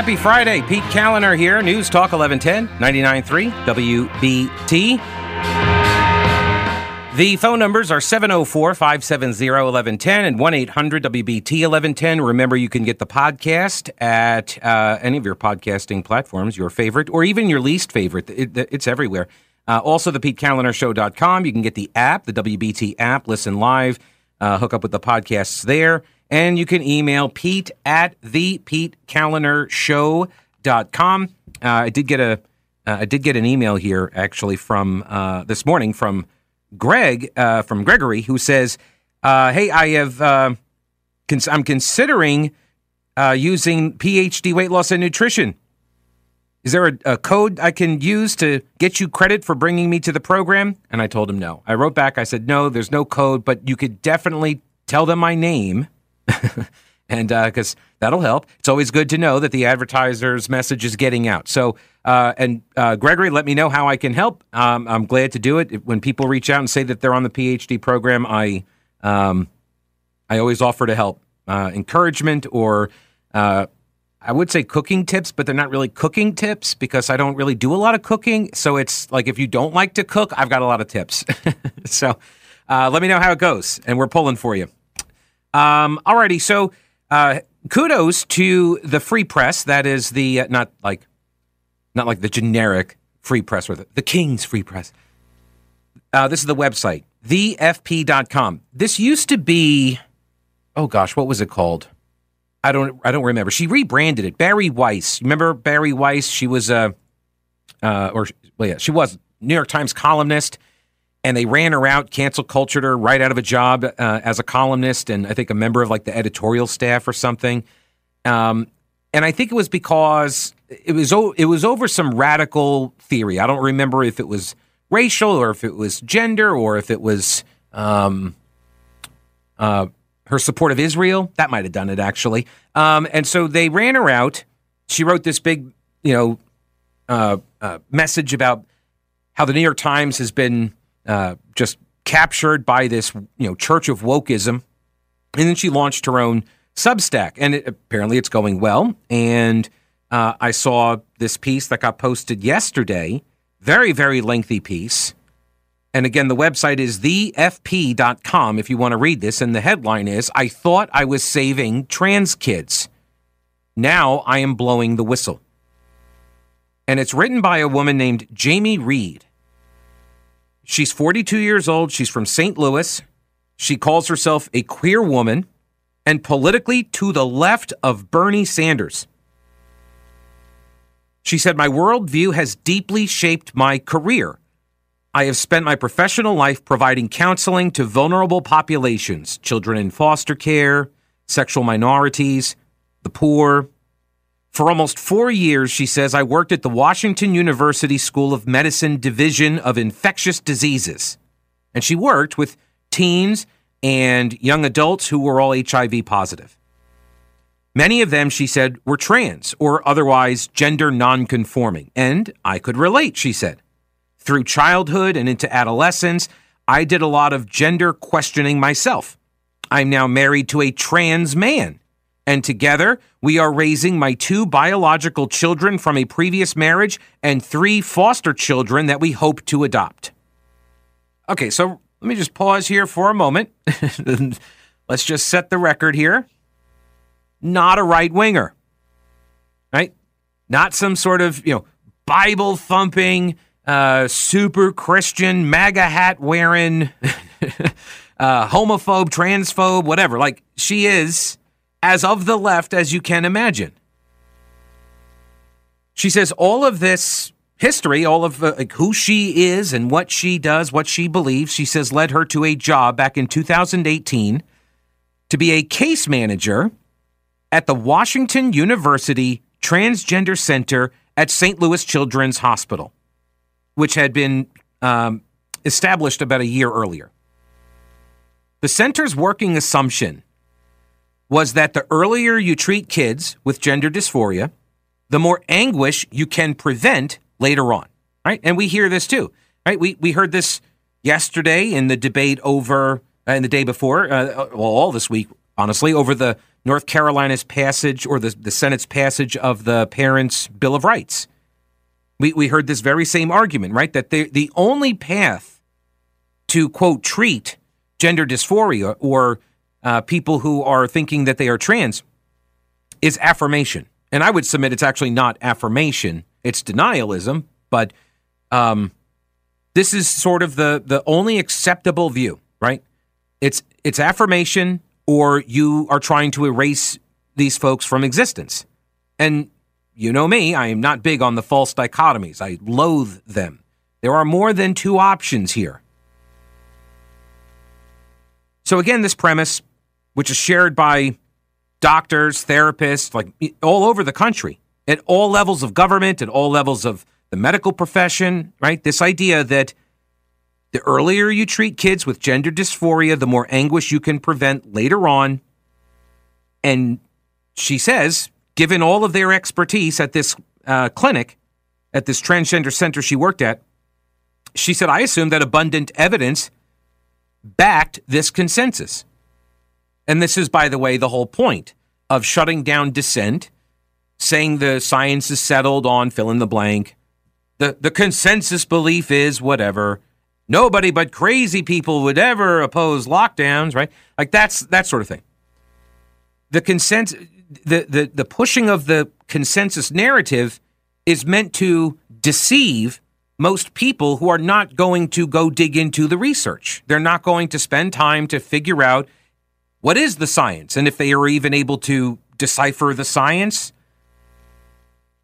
happy Friday. Pete Kaliner here. News Talk 1110, 99.3 WBT. The phone numbers are 704 570 1110 and 1 800 WBT 1110. Remember, you can get the podcast at uh, any of your podcasting platforms, your favorite or even your least favorite. It, it's everywhere. Uh, also, the PeteKalinershow.com. You can get the app, the WBT app, listen live, uh, hook up with the podcasts there. And you can email Pete at the PeteKalinershow.com. Uh, I did get a uh, I did get an email here actually from uh, this morning from Greg uh, from Gregory who says, uh, "Hey, I have uh, cons- I'm considering uh, using PhD weight loss and nutrition. Is there a, a code I can use to get you credit for bringing me to the program?" And I told him no. I wrote back. I said, "No, there's no code, but you could definitely tell them my name." and because uh, that'll help. It's always good to know that the advertiser's message is getting out. So, uh, and uh, Gregory, let me know how I can help. Um, I'm glad to do it. When people reach out and say that they're on the PhD program, I um, I always offer to help, uh, encouragement or. Uh, I would say cooking tips, but they're not really cooking tips because I don't really do a lot of cooking. So it's like if you don't like to cook, I've got a lot of tips. so uh, let me know how it goes, and we're pulling for you. Um, alrighty, so uh, kudos to the free press. That is the uh, not like not like the generic free press or the, the King's free press. Uh, this is the website, thefp.com. This used to be, oh gosh, what was it called? I don't, I don't remember. She rebranded it. Bari Weiss. Remember Bari Weiss? She was a, uh, or well, yeah, she was New York Times columnist and they ran her out, cancel cultured her right out of a job uh, as a columnist and I think a member of like the editorial staff or something. Um, and I think it was because it was o- it was over some radical theory. I don't remember if it was racial or if it was gender or if it was um, uh, her support of Israel. That might have done it actually. Um, and so they ran her out. She wrote this big, you know, uh, uh message about how the New York Times has been uh, just captured by this, you know, church of wokeism. And then she launched her own Substack, and it, apparently it's going well. And uh, I saw this piece that got posted yesterday, very, very lengthy piece. And again, the website is thefp.com if you want to read this. And the headline is I thought I was saving trans kids. Now I am blowing the whistle. And it's written by a woman named Jamie Reed. She's 42 years old. She's from St. Louis. She calls herself a queer woman and politically to the left of Bernie Sanders. She said, My worldview has deeply shaped my career. I have spent my professional life providing counseling to vulnerable populations, children in foster care, sexual minorities, the poor, for almost four years, she says, I worked at the Washington University School of Medicine Division of Infectious Diseases. And she worked with teens and young adults who were all HIV positive. Many of them, she said, were trans or otherwise gender nonconforming. And I could relate, she said. Through childhood and into adolescence, I did a lot of gender questioning myself. I'm now married to a trans man and together we are raising my two biological children from a previous marriage and three foster children that we hope to adopt. Okay, so let me just pause here for a moment. Let's just set the record here. Not a right winger, right? Not some sort of, you know, Bible thumping, uh, super Christian, MAGA hat wearing, uh, homophobe, transphobe, whatever. Like she is as of the left as you can imagine. She says all of this history, all of uh, who she is and what she does, what she believes, she says led her to a job back in 2018 to be a case manager at the Washington University Transgender Center at St. Louis Children's Hospital, which had been um, established about a year earlier. The center's working assumption was that the earlier you treat kids with gender dysphoria, the more anguish you can prevent later on. Right? And we hear this too. Right? We we heard this yesterday in the debate over uh, the day before, uh, well, all this week honestly, over the North Carolina's passage or the, the Senate's passage of the Parents' Bill of Rights. We, we heard this very same argument, right? That the, the only path to, quote, treat gender dysphoria or uh, people who are thinking that they are trans is affirmation. And I would submit it's actually not affirmation, it's denialism, but um, this is sort of the, the only acceptable view, right? It's, it's affirmation or you are trying to erase these folks from existence. And you know me, I am not big on the false dichotomies. I loathe them. There are more than two options here. So, again, this premise, which is shared by doctors, therapists, like all over the country, at all levels of government, at all levels of the medical profession, right? This idea that the earlier you treat kids with gender dysphoria, the more anguish you can prevent later on. And she says, given all of their expertise at this uh, clinic, at this transgender center she worked at, she said, I assume that abundant evidence backed this consensus. And this is, by the way, the whole point of shutting down dissent, saying the science is settled on fill in the blank. The, the consensus belief is whatever. Nobody but crazy people would ever oppose lockdowns, right? Like that's that sort of thing. The consent, the, the, the pushing of the consensus narrative is meant to deceive most people who are not going to go dig into the research. They're not going to spend time to figure out what is the science and if they are even able to decipher the science.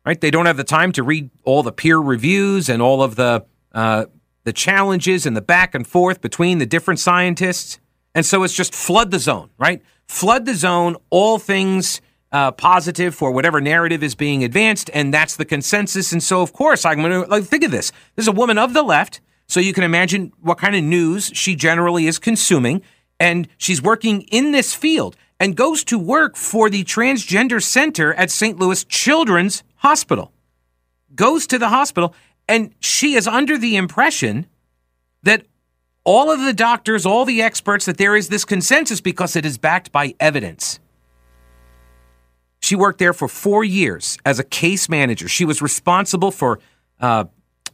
Right? They don't have the time to read all the peer reviews and all of the uh, the challenges and the back and forth between the different scientists. And so it's just flood the zone, right? Flood the zone, all things uh, positive for whatever narrative is being advanced, and that's the consensus. And so, of course, I'm going to like think of this. This is a woman of the left, so you can imagine what kind of news she generally is consuming, and she's working in this field and goes to work for the transgender center at St. Louis Children's Hospital. Goes to the hospital, and she is under the impression that all of the doctors, all the experts, that there is this consensus because it is backed by evidence. She worked there for four years as a case manager. She was responsible for uh,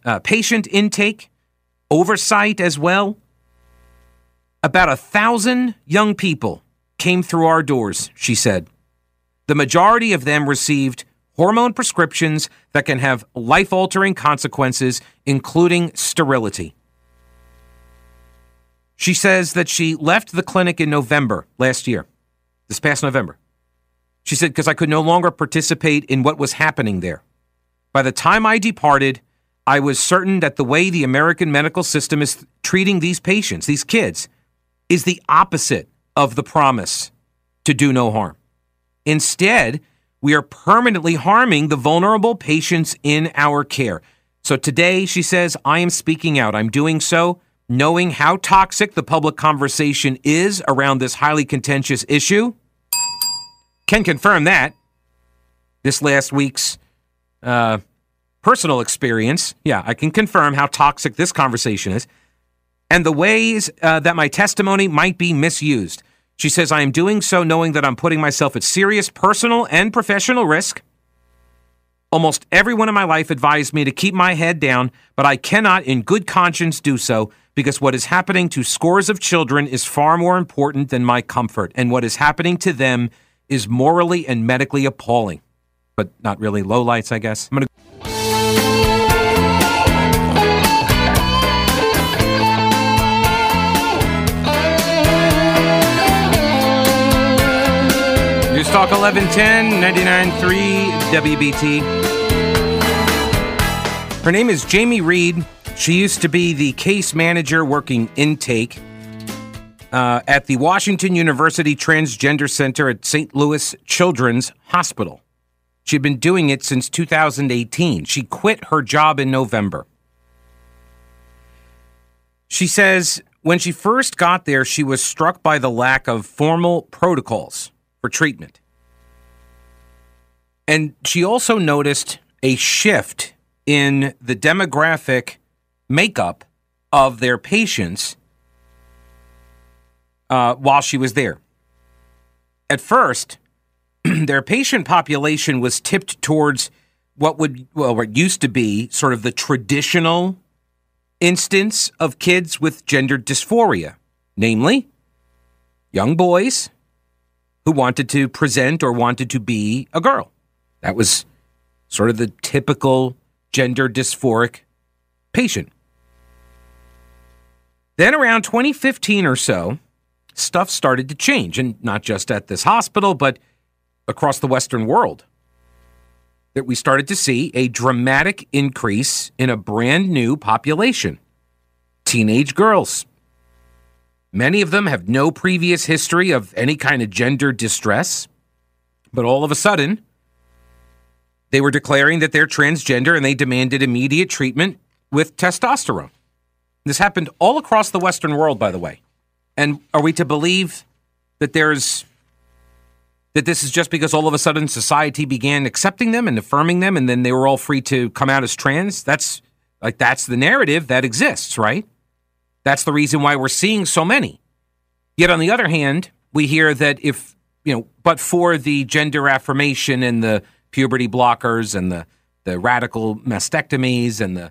uh, patient intake, oversight as well. About a thousand young people came through our doors, she said. The majority of them received hormone prescriptions that can have life altering consequences, including sterility. She says that she left the clinic in November last year, this past November. She said, because I could no longer participate in what was happening there. By the time I departed, I was certain that the way the American medical system is treating these patients, these kids, is the opposite of the promise to do no harm. Instead, we are permanently harming the vulnerable patients in our care. So today, she says, I am speaking out. I'm doing so knowing how toxic the public conversation is around this highly contentious issue can confirm that. This last week's uh, personal experience, yeah, I can confirm how toxic this conversation is and the ways uh, that my testimony might be misused. She says, I am doing so knowing that I'm putting myself at serious personal and professional risk. Almost everyone in my life advised me to keep my head down, but I cannot, in good conscience, do so because what is happening to scores of children is far more important than my comfort, and what is happening to them is morally and medically appalling, but not really low lights, I guess. I'm going to. Talk 1110, 99.3 WBT. Her name is Jamie Reed. She used to be the case manager working intake uh, at the Washington University Transgender Center at St. Louis Children's Hospital. She'd been doing it since 2018. She quit her job in November. She says when she first got there, she was struck by the lack of formal protocols for treatment. And she also noticed a shift in the demographic makeup of their patients uh, while she was there. at first, their patient population was tipped towards what would, well, what used to be sort of the traditional instance of kids with gender dysphoria, namely young boys who wanted to present or wanted to be a girl. That was sort of the typical gender dysphoric patient. Then around 2015 or so, stuff started to change, and not just at this hospital, but across the Western world. That we started to see a dramatic increase in a brand new population teenage girls. Many of them have no previous history of any kind of gender distress, but all of a sudden, they were declaring that they're transgender and they demanded immediate treatment with testosterone. This happened all across the Western world, by the way. And are we to believe that there's that this is just because all of a sudden society began accepting them and affirming them and then they were all free to come out as trans? That's like that's the narrative that exists, right? That's the reason why we're seeing so many. Yet on the other hand, we hear that if, you know, but for the gender affirmation and the puberty blockers and the the radical mastectomies and the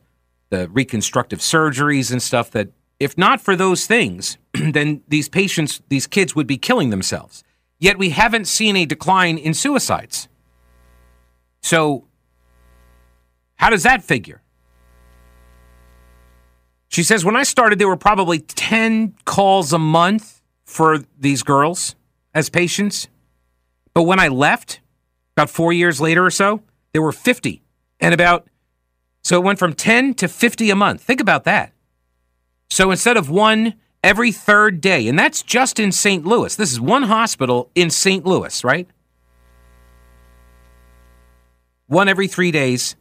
the reconstructive surgeries and stuff that if not for those things, then these patients, these kids would be killing themselves. Yet we haven't seen a decline in suicides. So, how does that figure? She says, when I started, there were probably 10 calls a month for these girls as patients. But when I left, about four years later or so, there were 50. And about, so it went from 10 to 50 a month. Think about that. So instead of one every third day, and that's just in St. Louis, this is one hospital in St. Louis, right? One every three days.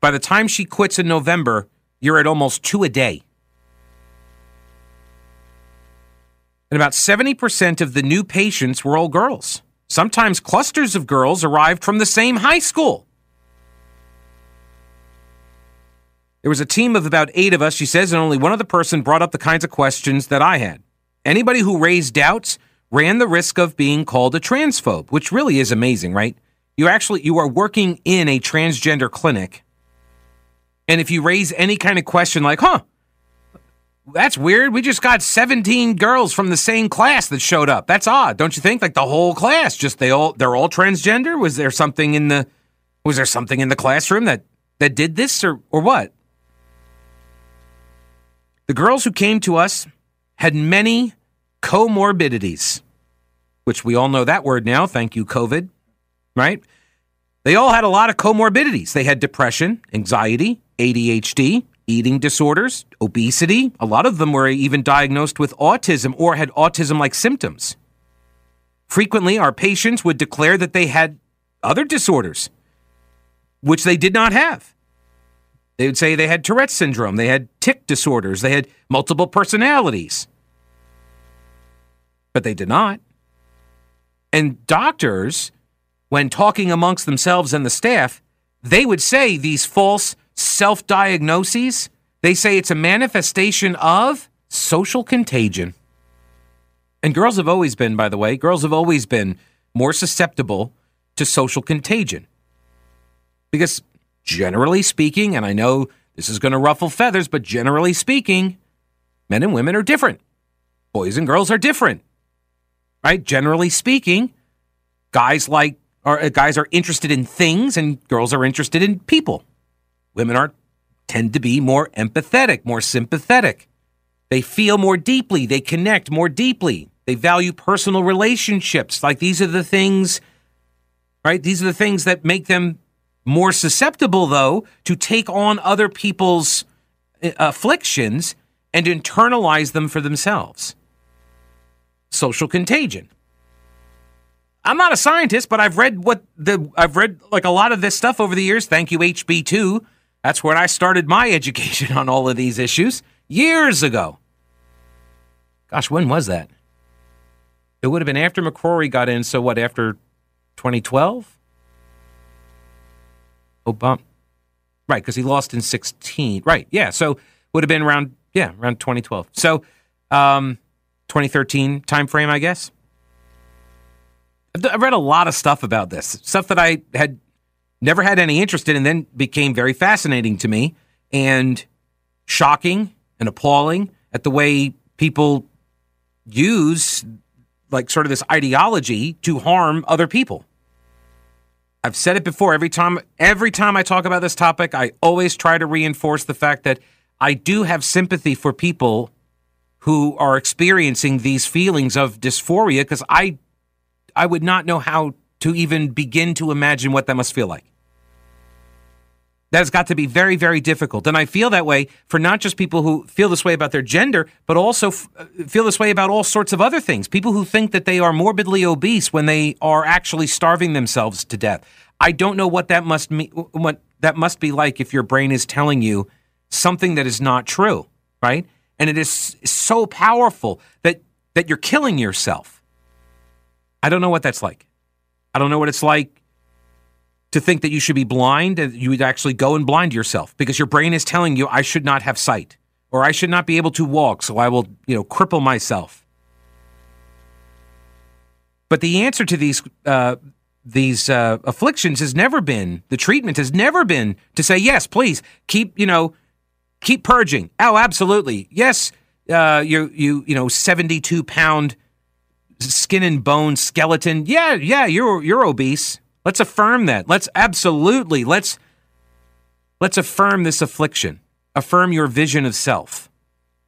By the time she quits in November, you're at almost two a day. And about 70% of the new patients were all girls. Sometimes clusters of girls arrived from the same high school. There was a team of about eight of us, she says, and only one other person brought up the kinds of questions that I had. Anybody who raised doubts ran the risk of being called a transphobe, which really is amazing, right? You actually you are working in a transgender clinic. And if you raise any kind of question like, "Huh, that's weird. We just got 17 girls from the same class that showed up. That's odd, don't you think? Like the whole class, just they all they're all transgender? Was there something in the was there something in the classroom that that did this or or what? The girls who came to us had many comorbidities, which we all know that word now. Thank you, COVID, right? They all had a lot of comorbidities. They had depression, anxiety, ADHD, eating disorders, obesity. A lot of them were even diagnosed with autism or had autism like symptoms. Frequently, our patients would declare that they had other disorders, which they did not have. They would say they had Tourette syndrome, they had tic disorders, they had multiple personalities. But they did not. And doctors, when talking amongst themselves and the staff, they would say these false self diagnoses, they say it's a manifestation of social contagion. And girls have always been, by the way, girls have always been more susceptible to social contagion. Because generally speaking, and I know this is going to ruffle feathers, but generally speaking, men and women are different. Boys and girls are different. Right? Generally speaking, guys like or uh, guys are interested in things and girls are interested in people. Women are tend to be more empathetic, more sympathetic. They feel more deeply, they connect more deeply. They value personal relationships. Like these are the things right? These are the things that make them more susceptible, though, to take on other people's uh, afflictions and internalize them for themselves. Social contagion. I'm not a scientist, but I've read what the I've read like a lot of this stuff over the years. Thank you, HB2. That's where I started my education on all of these issues years ago. Gosh, when was that? It would have been after McCrory got in. So what? After 2012? Obama. Right, because he lost in 16. Right, yeah. So would have been around, yeah, around 2012. So um, 2013 time frame, I guess. I've read a lot of stuff about this, stuff that I had never had any interest in, and then became very fascinating to me and shocking and appalling at the way people use like sort of this ideology to harm other people. I've said it before every time every time I talk about this topic, I always try to reinforce the fact that I do have sympathy for people who are experiencing these feelings of dysphoria because I I would not know how to even begin to imagine what that must feel like. That has got to be very, very difficult. And I feel that way for not just people who feel this way about their gender, but also f- uh, feel this way about all sorts of other things. People who think that they are morbidly obese when they are actually starving themselves to death. I don't know what that must mean, what that must be like if your brain is telling you something that is not true, right? And it is so powerful that that you're killing yourself. I don't know what that's like. I don't know what it's like to think that you should be blind and you would actually go and blind yourself because your brain is telling you I should not have sight or I should not be able to walk, so I will, you know, cripple myself. But the answer to these uh, these uh, afflictions has never been the treatment has never been to say yes, please keep you know keep purging. Oh, absolutely, yes. Uh, you you you know seventy two pound skin and bone skeleton. Yeah, yeah, you're you're obese. Let's affirm that. Let's absolutely let's let's affirm this affliction. Affirm your vision of self.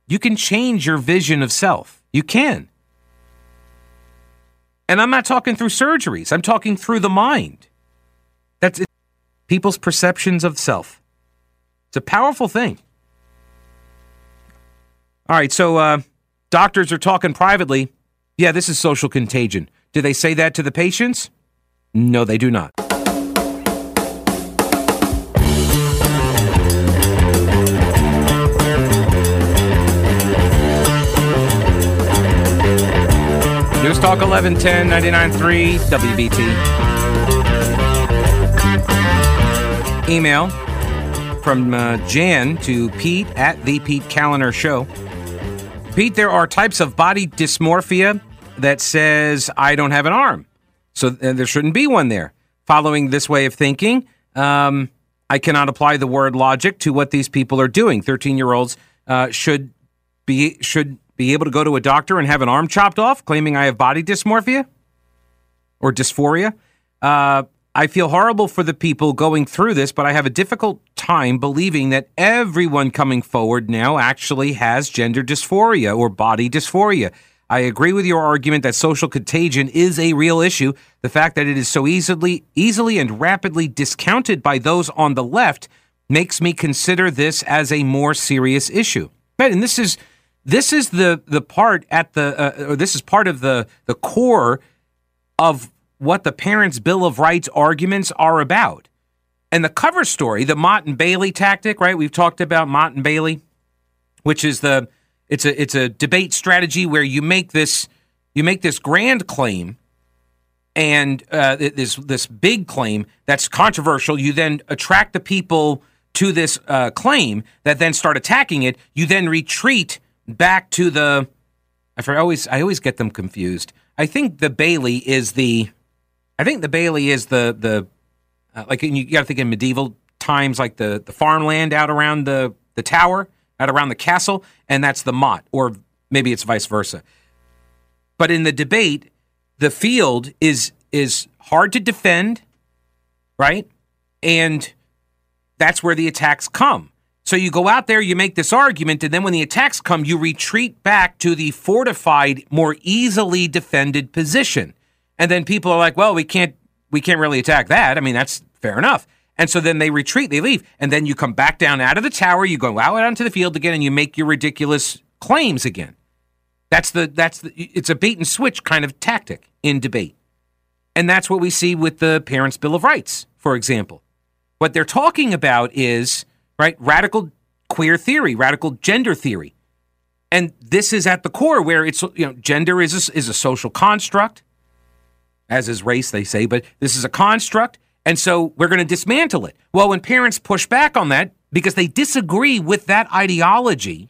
You can change your vision of self. You can. And I'm not talking through surgeries. I'm talking through the mind. That's it. people's perceptions of self. It's a powerful thing. All right, so uh, doctors are talking privately. Yeah, this is social contagion. Do they say that to the patients? No, they do not. News Talk 1110 99.3 WBT. Email from uh, Jan to Pete at the Pete Kaliner Show. Pete, there are types of body dysmorphia that says I don't have an arm. So there shouldn't be one there. Following this way of thinking, um, I cannot apply the word logic to what these people are doing. Thirteen-year-olds uh, should be should be able to go to a doctor and have an arm chopped off, claiming I have body dysmorphia or dysphoria. Uh, I feel horrible for the people going through this, but I have a difficult time believing that everyone coming forward now actually has gender dysphoria or body dysphoria. I agree with your argument that social contagion is a real issue. The fact that it is so easily easily and rapidly discounted by those on the left makes me consider this as a more serious issue. Right, and this is this is the the part at the uh, or this is part of the the core of what the Parents' Bill of Rights arguments are about. And the cover story, the Motte and Bailey tactic, right? We've talked about Motte and Bailey, which is the it's a it's a debate strategy where you make this you make this grand claim and uh, this this big claim that's controversial. You then attract the people to this uh, claim that then start attacking it. You then retreat back to the. I always I always get them confused. I think the Bailey is the. I think the Bailey is the the uh, like you got to think in medieval times, like the the farmland out around the the tower out around the castle, and that's the Motte, or maybe it's vice versa. But in the debate, the field is is hard to defend, right? And that's where the attacks come. So you go out there, you make this argument, and then when the attacks come, you retreat back to the fortified, more easily defended position. And then people are like, "Well, we can't we can't really attack that." I mean, that's fair enough. And so then they retreat, they leave, and then you come back down out of the tower, you go out onto the field again, and you make your ridiculous claims again. That's the that's the it's a bait and switch kind of tactic in debate. And that's what we see with the Parents' Bill of Rights, for example. What they're talking about is, right, radical queer theory, radical gender theory. And this is at the core where it's, you know, gender is a, is a social construct, as is race, they say, but this is a construct. And so we're going to dismantle it. Well, when parents push back on that because they disagree with that ideology,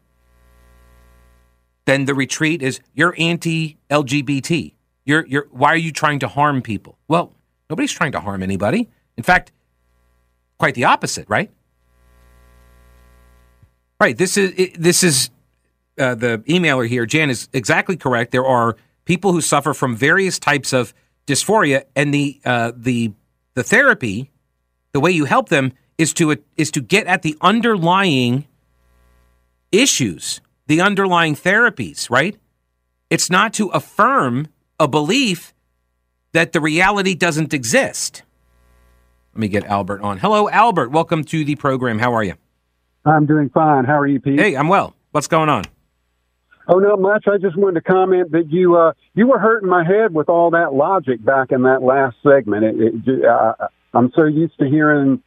then the retreat is you're anti LGBT. You're you're why are you trying to harm people? Well, nobody's trying to harm anybody. In fact, quite the opposite, right? Right. This is this is uh, the emailer here. Jan is exactly correct. There are people who suffer from various types of dysphoria, and the uh, the the therapy, the way you help them is to is to get at the underlying issues, the underlying therapies. Right. It's not to affirm a belief that the reality doesn't exist. Let me get Albert on. Hello, Albert. Welcome to the program. How are you? I'm doing fine. How are you, Pete? Hey, I'm well. What's going on? Oh, not much. I just wanted to comment that you uh, you were hurting my head with all that logic back in that last segment. It, it, uh, I'm so used to hearing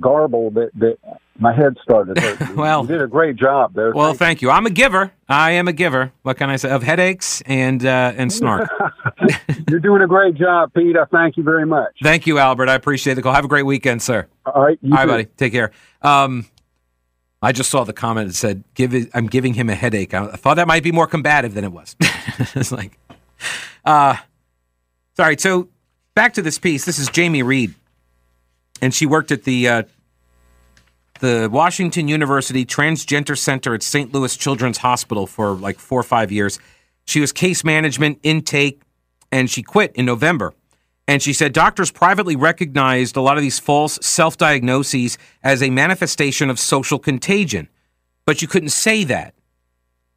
garble that that my head started hurting. well, you did a great job there. Well, thank, thank you. I'm a giver. I am a giver. What can I say? Of headaches and uh, and snark. You're doing a great job, Pete. I thank you very much. Thank you, Albert. I appreciate the call. Have a great weekend, sir. All right, all right, buddy. Take care. Um, I just saw the comment that said, "Give it, I'm giving him a headache." I thought that might be more combative than it was. it's like, uh, sorry. So back to this piece. This is Jamie Reed, and she worked at the uh, the Washington University Transgender Center at St. Louis Children's Hospital for like four or five years. She was case management, intake, and she quit in November. And she said doctors privately recognized a lot of these false self diagnoses as a manifestation of social contagion. But you couldn't say that.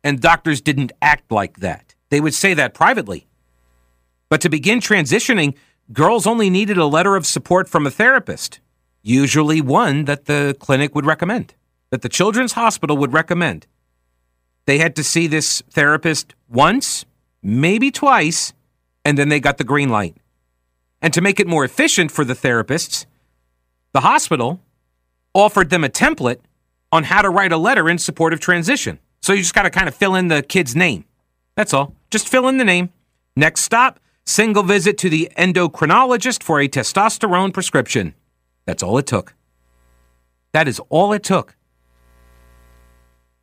And doctors didn't act like that. They would say that privately. But to begin transitioning, girls only needed a letter of support from a therapist, usually one that the clinic would recommend, that the children's hospital would recommend. They had to see this therapist once, maybe twice, and then they got the green light. And to make it more efficient for the therapists, the hospital offered them a template on how to write a letter in support of transition. So you just got to kind of fill in the kid's name. That's all. Just fill in the name. Next stop, single visit to the endocrinologist for a testosterone prescription. That's all it took. That is all it took.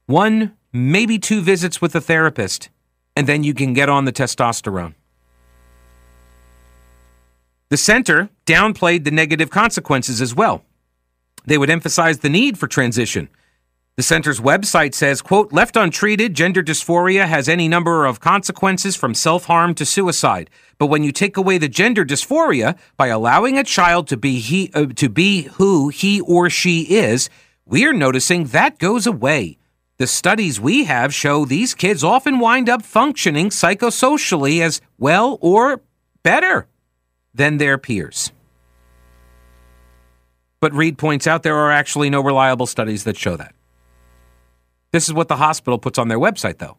One, maybe two visits with a therapist, and then you can get on the testosterone. The center downplayed the negative consequences as well. They would emphasize the need for transition. The center's website says, quote, left untreated, gender dysphoria has any number of consequences from self-harm to suicide. But when you take away the gender dysphoria by allowing a child to be he uh, to be who he or she is, we are noticing that goes away. The studies we have show these kids often wind up functioning psychosocially as well or better than their peers. But Reed points out there are actually no reliable studies that show that. This is what the hospital puts on their website, though.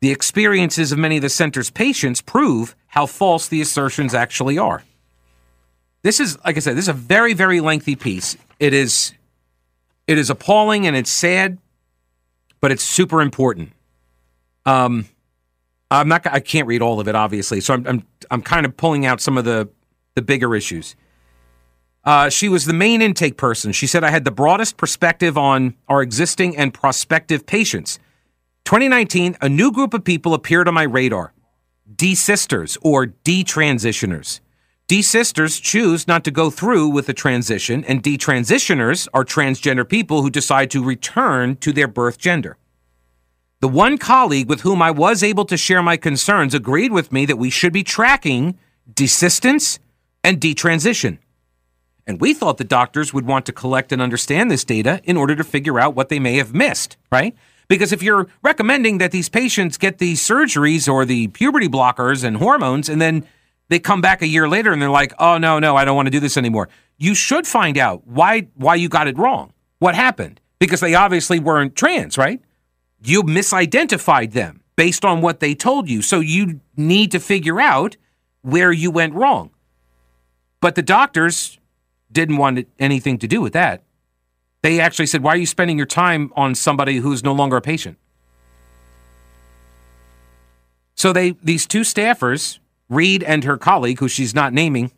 The experiences of many of the center's patients prove how false the assertions actually are. This is, like I said, this is a very, very lengthy piece. It is, it is appalling and it's sad, but it's super important. Um, I'm not. I can't read all of it, obviously. So I'm. I'm. I'm kind of pulling out some of the the bigger issues. Uh, she was the main intake person. She said I had the broadest perspective on our existing and prospective patients. 2019, a new group of people appeared on my radar: desisters or detransitioners. Desisters choose not to go through with the transition, and detransitioners are transgender people who decide to return to their birth gender. The one colleague with whom I was able to share my concerns agreed with me that we should be tracking desistance and detransition. And we thought the doctors would want to collect and understand this data in order to figure out what they may have missed, right? Because if you're recommending that these patients get these surgeries or the puberty blockers and hormones, and then they come back a year later and they're like, oh, no, no, I don't want to do this anymore, you should find out why, why you got it wrong. What happened? Because they obviously weren't trans, right? You misidentified them based on what they told you. So you need to figure out where you went wrong. But the doctors didn't want anything to do with that. They actually said, Why are you spending your time on somebody who's no longer a patient? So they these two staffers, Reed and her colleague, who she's not naming,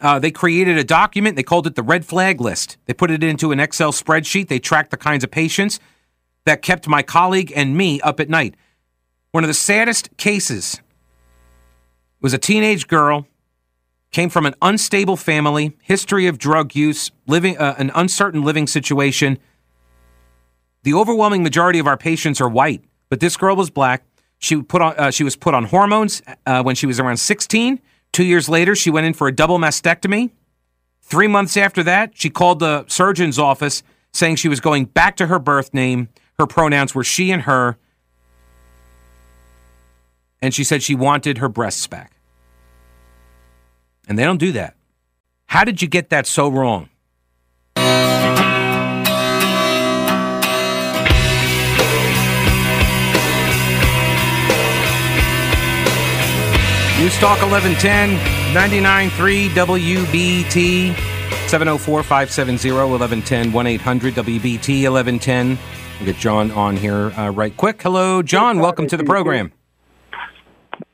uh, they created a document. They called it the red flag list. They put it into an Excel spreadsheet. They tracked the kinds of patients that kept my colleague and me up at night. One of the saddest cases was a teenage girl, came from an unstable family, history of drug use, living uh, an uncertain living situation. The overwhelming majority of our patients are white, but this girl was black. She put on uh, she was put on hormones uh, when she was around 16. Two years later, she went in for a double mastectomy. Three months after that, she called the surgeon's office saying she was going back to her birth name. Her pronouns were she and her. And she said she wanted her breasts back. And they don't do that. How did you get that so wrong? Newstalk 1110, 99.3 WBT, 704 570 1110, 1 800 WBT 1110. We'll get John on here uh, right quick. Hello, John. Welcome to the program.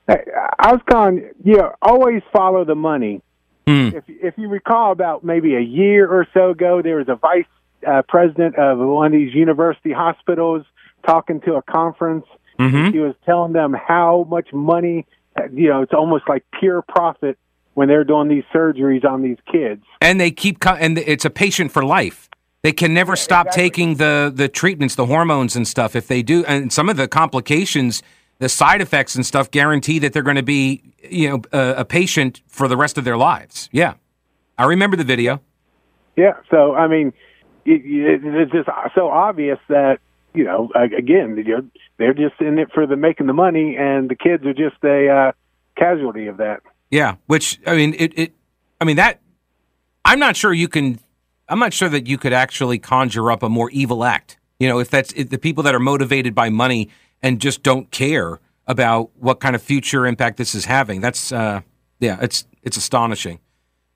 Hey, I was calling. yeah, always follow the money. Hmm. If if you recall, about maybe a year or so ago, there was a vice uh, president of one of these university hospitals talking to a conference. Mhm. He was telling them how much money. uh, You know, it's almost like pure profit when they're doing these surgeries on these kids. and they keep co- and it's a patient for life. They can never stop exactly. taking the the treatments, the hormones and stuff. If they do, and some of the complications, the side effects and stuff, guarantee that they're going to be, you know, a, a patient for the rest of their lives. Yeah, I remember the video. Yeah. So I mean, it, it, it's just so obvious that you know, again, they're just in it for the making the money, and the kids are just a uh, casualty of that. Yeah, which I mean, it, it, I mean that. I'm not sure you can. I'm not sure that you could actually conjure up a more evil act. You know, if that's if the people that are motivated by money and just don't care about what kind of future impact this is having. That's uh, yeah, it's it's astonishing.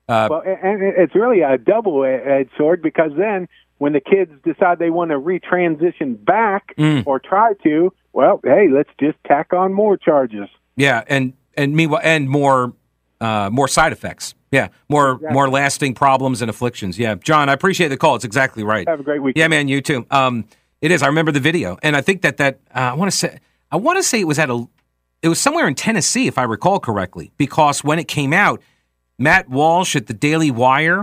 Well, and and it's really a double-edged sword because then when the kids decide they want to retransition back Mm. or try to, well, hey, let's just tack on more charges. Yeah, and and meanwhile, and more uh, more side effects. Yeah, more more lasting problems and afflictions. Yeah, John, I appreciate the call. It's exactly right. Have a great week. Yeah, man, you too. Um, it is. I remember the video, and I think that that uh, I want to say I want to say it was at a it was somewhere in Tennessee, if I recall correctly, because when it came out, Matt Walsh at the Daily Wire,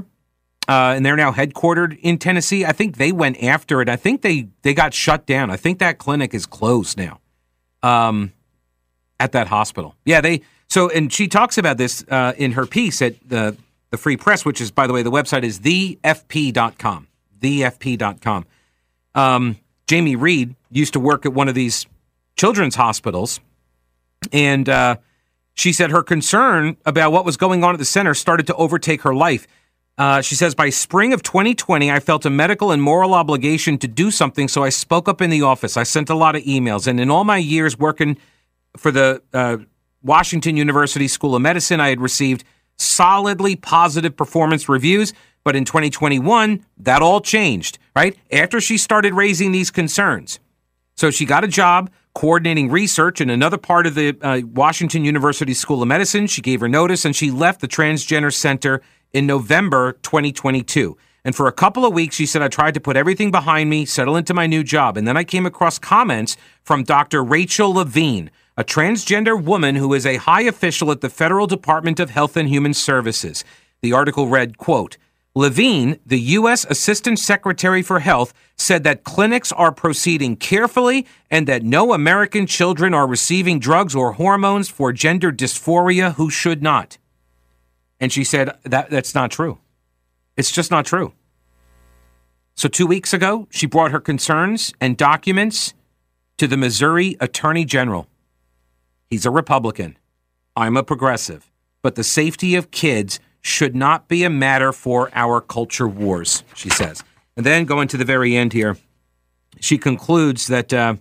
uh, and they're now headquartered in Tennessee. I think they went after it. I think they they got shut down. I think that clinic is closed now. Um, at that hospital. Yeah, they so and she talks about this uh, in her piece at the the Free Press, which is by the way the website is thefp.com. thefp.com. Um, Jamie Reed used to work at one of these children's hospitals, and uh, she said her concern about what was going on at the center started to overtake her life. Uh, she says, by spring of 2020, I felt a medical and moral obligation to do something, so I spoke up in the office. I sent a lot of emails, and in all my years working for the uh, Washington University School of Medicine, I had received solidly positive performance reviews. But in 2021, that all changed, right? After she started raising these concerns. So she got a job coordinating research in another part of the uh, Washington University School of Medicine. She gave her notice and she left the Transgender Center in November 2022. And for a couple of weeks, she said, I tried to put everything behind me, settle into my new job. And then I came across comments from Dr. Rachel Levine, a transgender woman who is a high official at the Federal Department of Health and Human Services. The article read, quote, Levine, the U.S. Assistant Secretary for Health, said that clinics are proceeding carefully and that no American children are receiving drugs or hormones for gender dysphoria who should not. And she said that that's not true. It's just not true. So, two weeks ago, she brought her concerns and documents to the Missouri Attorney General. He's a Republican. I'm a progressive. But the safety of kids should not be a matter for our culture wars, she says. And then going to the very end here, she concludes that uh,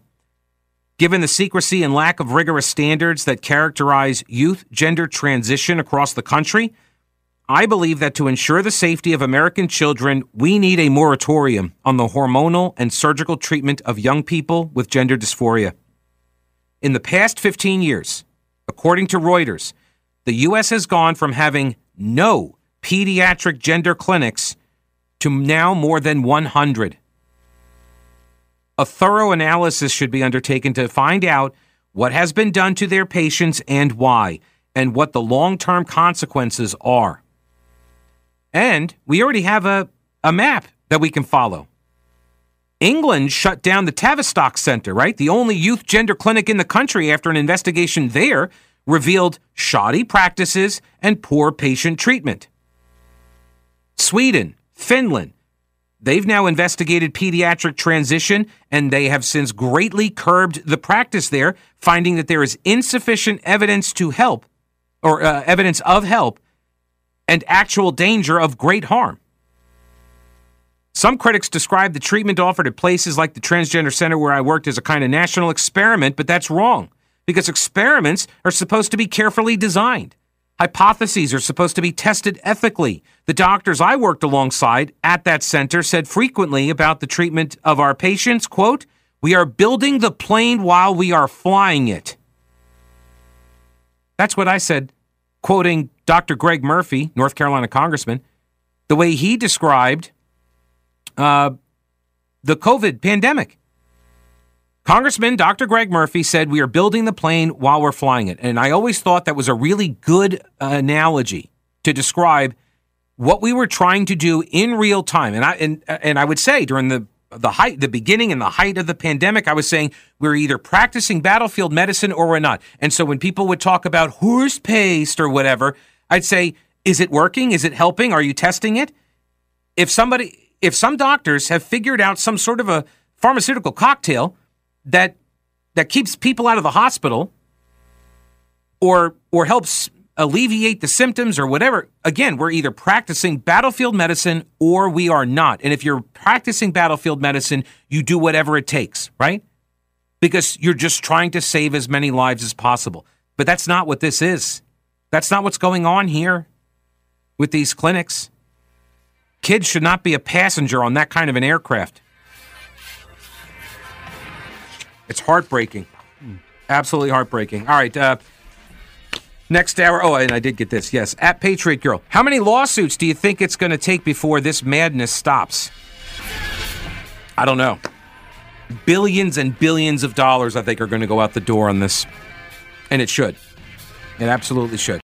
given the secrecy and lack of rigorous standards that characterize youth gender transition across the country, I believe that to ensure the safety of American children, we need a moratorium on the hormonal and surgical treatment of young people with gender dysphoria. In the past 15 years, according to Reuters, the U.S. has gone from having no pediatric gender clinics to now more than 100. A thorough analysis should be undertaken to find out what has been done to their patients and why. and what the long term consequences are. And we already have a, a map that we can follow. England shut down the Tavistock Center, right? The only youth gender clinic in the country after an investigation there revealed shoddy practices and poor patient treatment. Sweden, Finland, they've now investigated pediatric transition and they have since greatly curbed the practice there, finding that there is insufficient evidence to help or uh, evidence of help and actual danger of great harm. Some critics describe the treatment offered at places like the Transgender Center where I worked as a kind of national experiment, but that's wrong because experiments are supposed to be carefully designed. Hypotheses are supposed to be tested ethically. The doctors I worked alongside at that center said frequently about the treatment of our patients, quote, "We are building the plane while we are flying it." That's what I said, quoting Dr. Greg Murphy, North Carolina congressman, the way he described uh, the COVID pandemic. Congressman Dr. Greg Murphy said, We are building the plane while we're flying it. And I always thought that was a really good analogy to describe what we were trying to do in real time. And I, and, and I would say during the, the height, the beginning and the height of the pandemic, I was saying we're either practicing battlefield medicine or we're not. And so when people would talk about horse paste or whatever, I'd say, Is it working? Is it helping? Are you testing it? If somebody, if some doctors have figured out some sort of a pharmaceutical cocktail, that that keeps people out of the hospital or or helps alleviate the symptoms or whatever again we're either practicing battlefield medicine or we are not. And if you're practicing battlefield medicine you do whatever it takes right? Because you're just trying to save as many lives as possible. But that's not what this is. That's not what's going on here with these clinics kids should not be a passenger on that kind of an aircraft it's heartbreaking. Absolutely heartbreaking. All right. Uh, next hour. Oh, and I did get this. Yes. At Patriot Girl. How many lawsuits do you think it's going to take before this madness stops? I don't know. Billions and billions of dollars, I think, are going to go out the door on this. And it should. It absolutely should.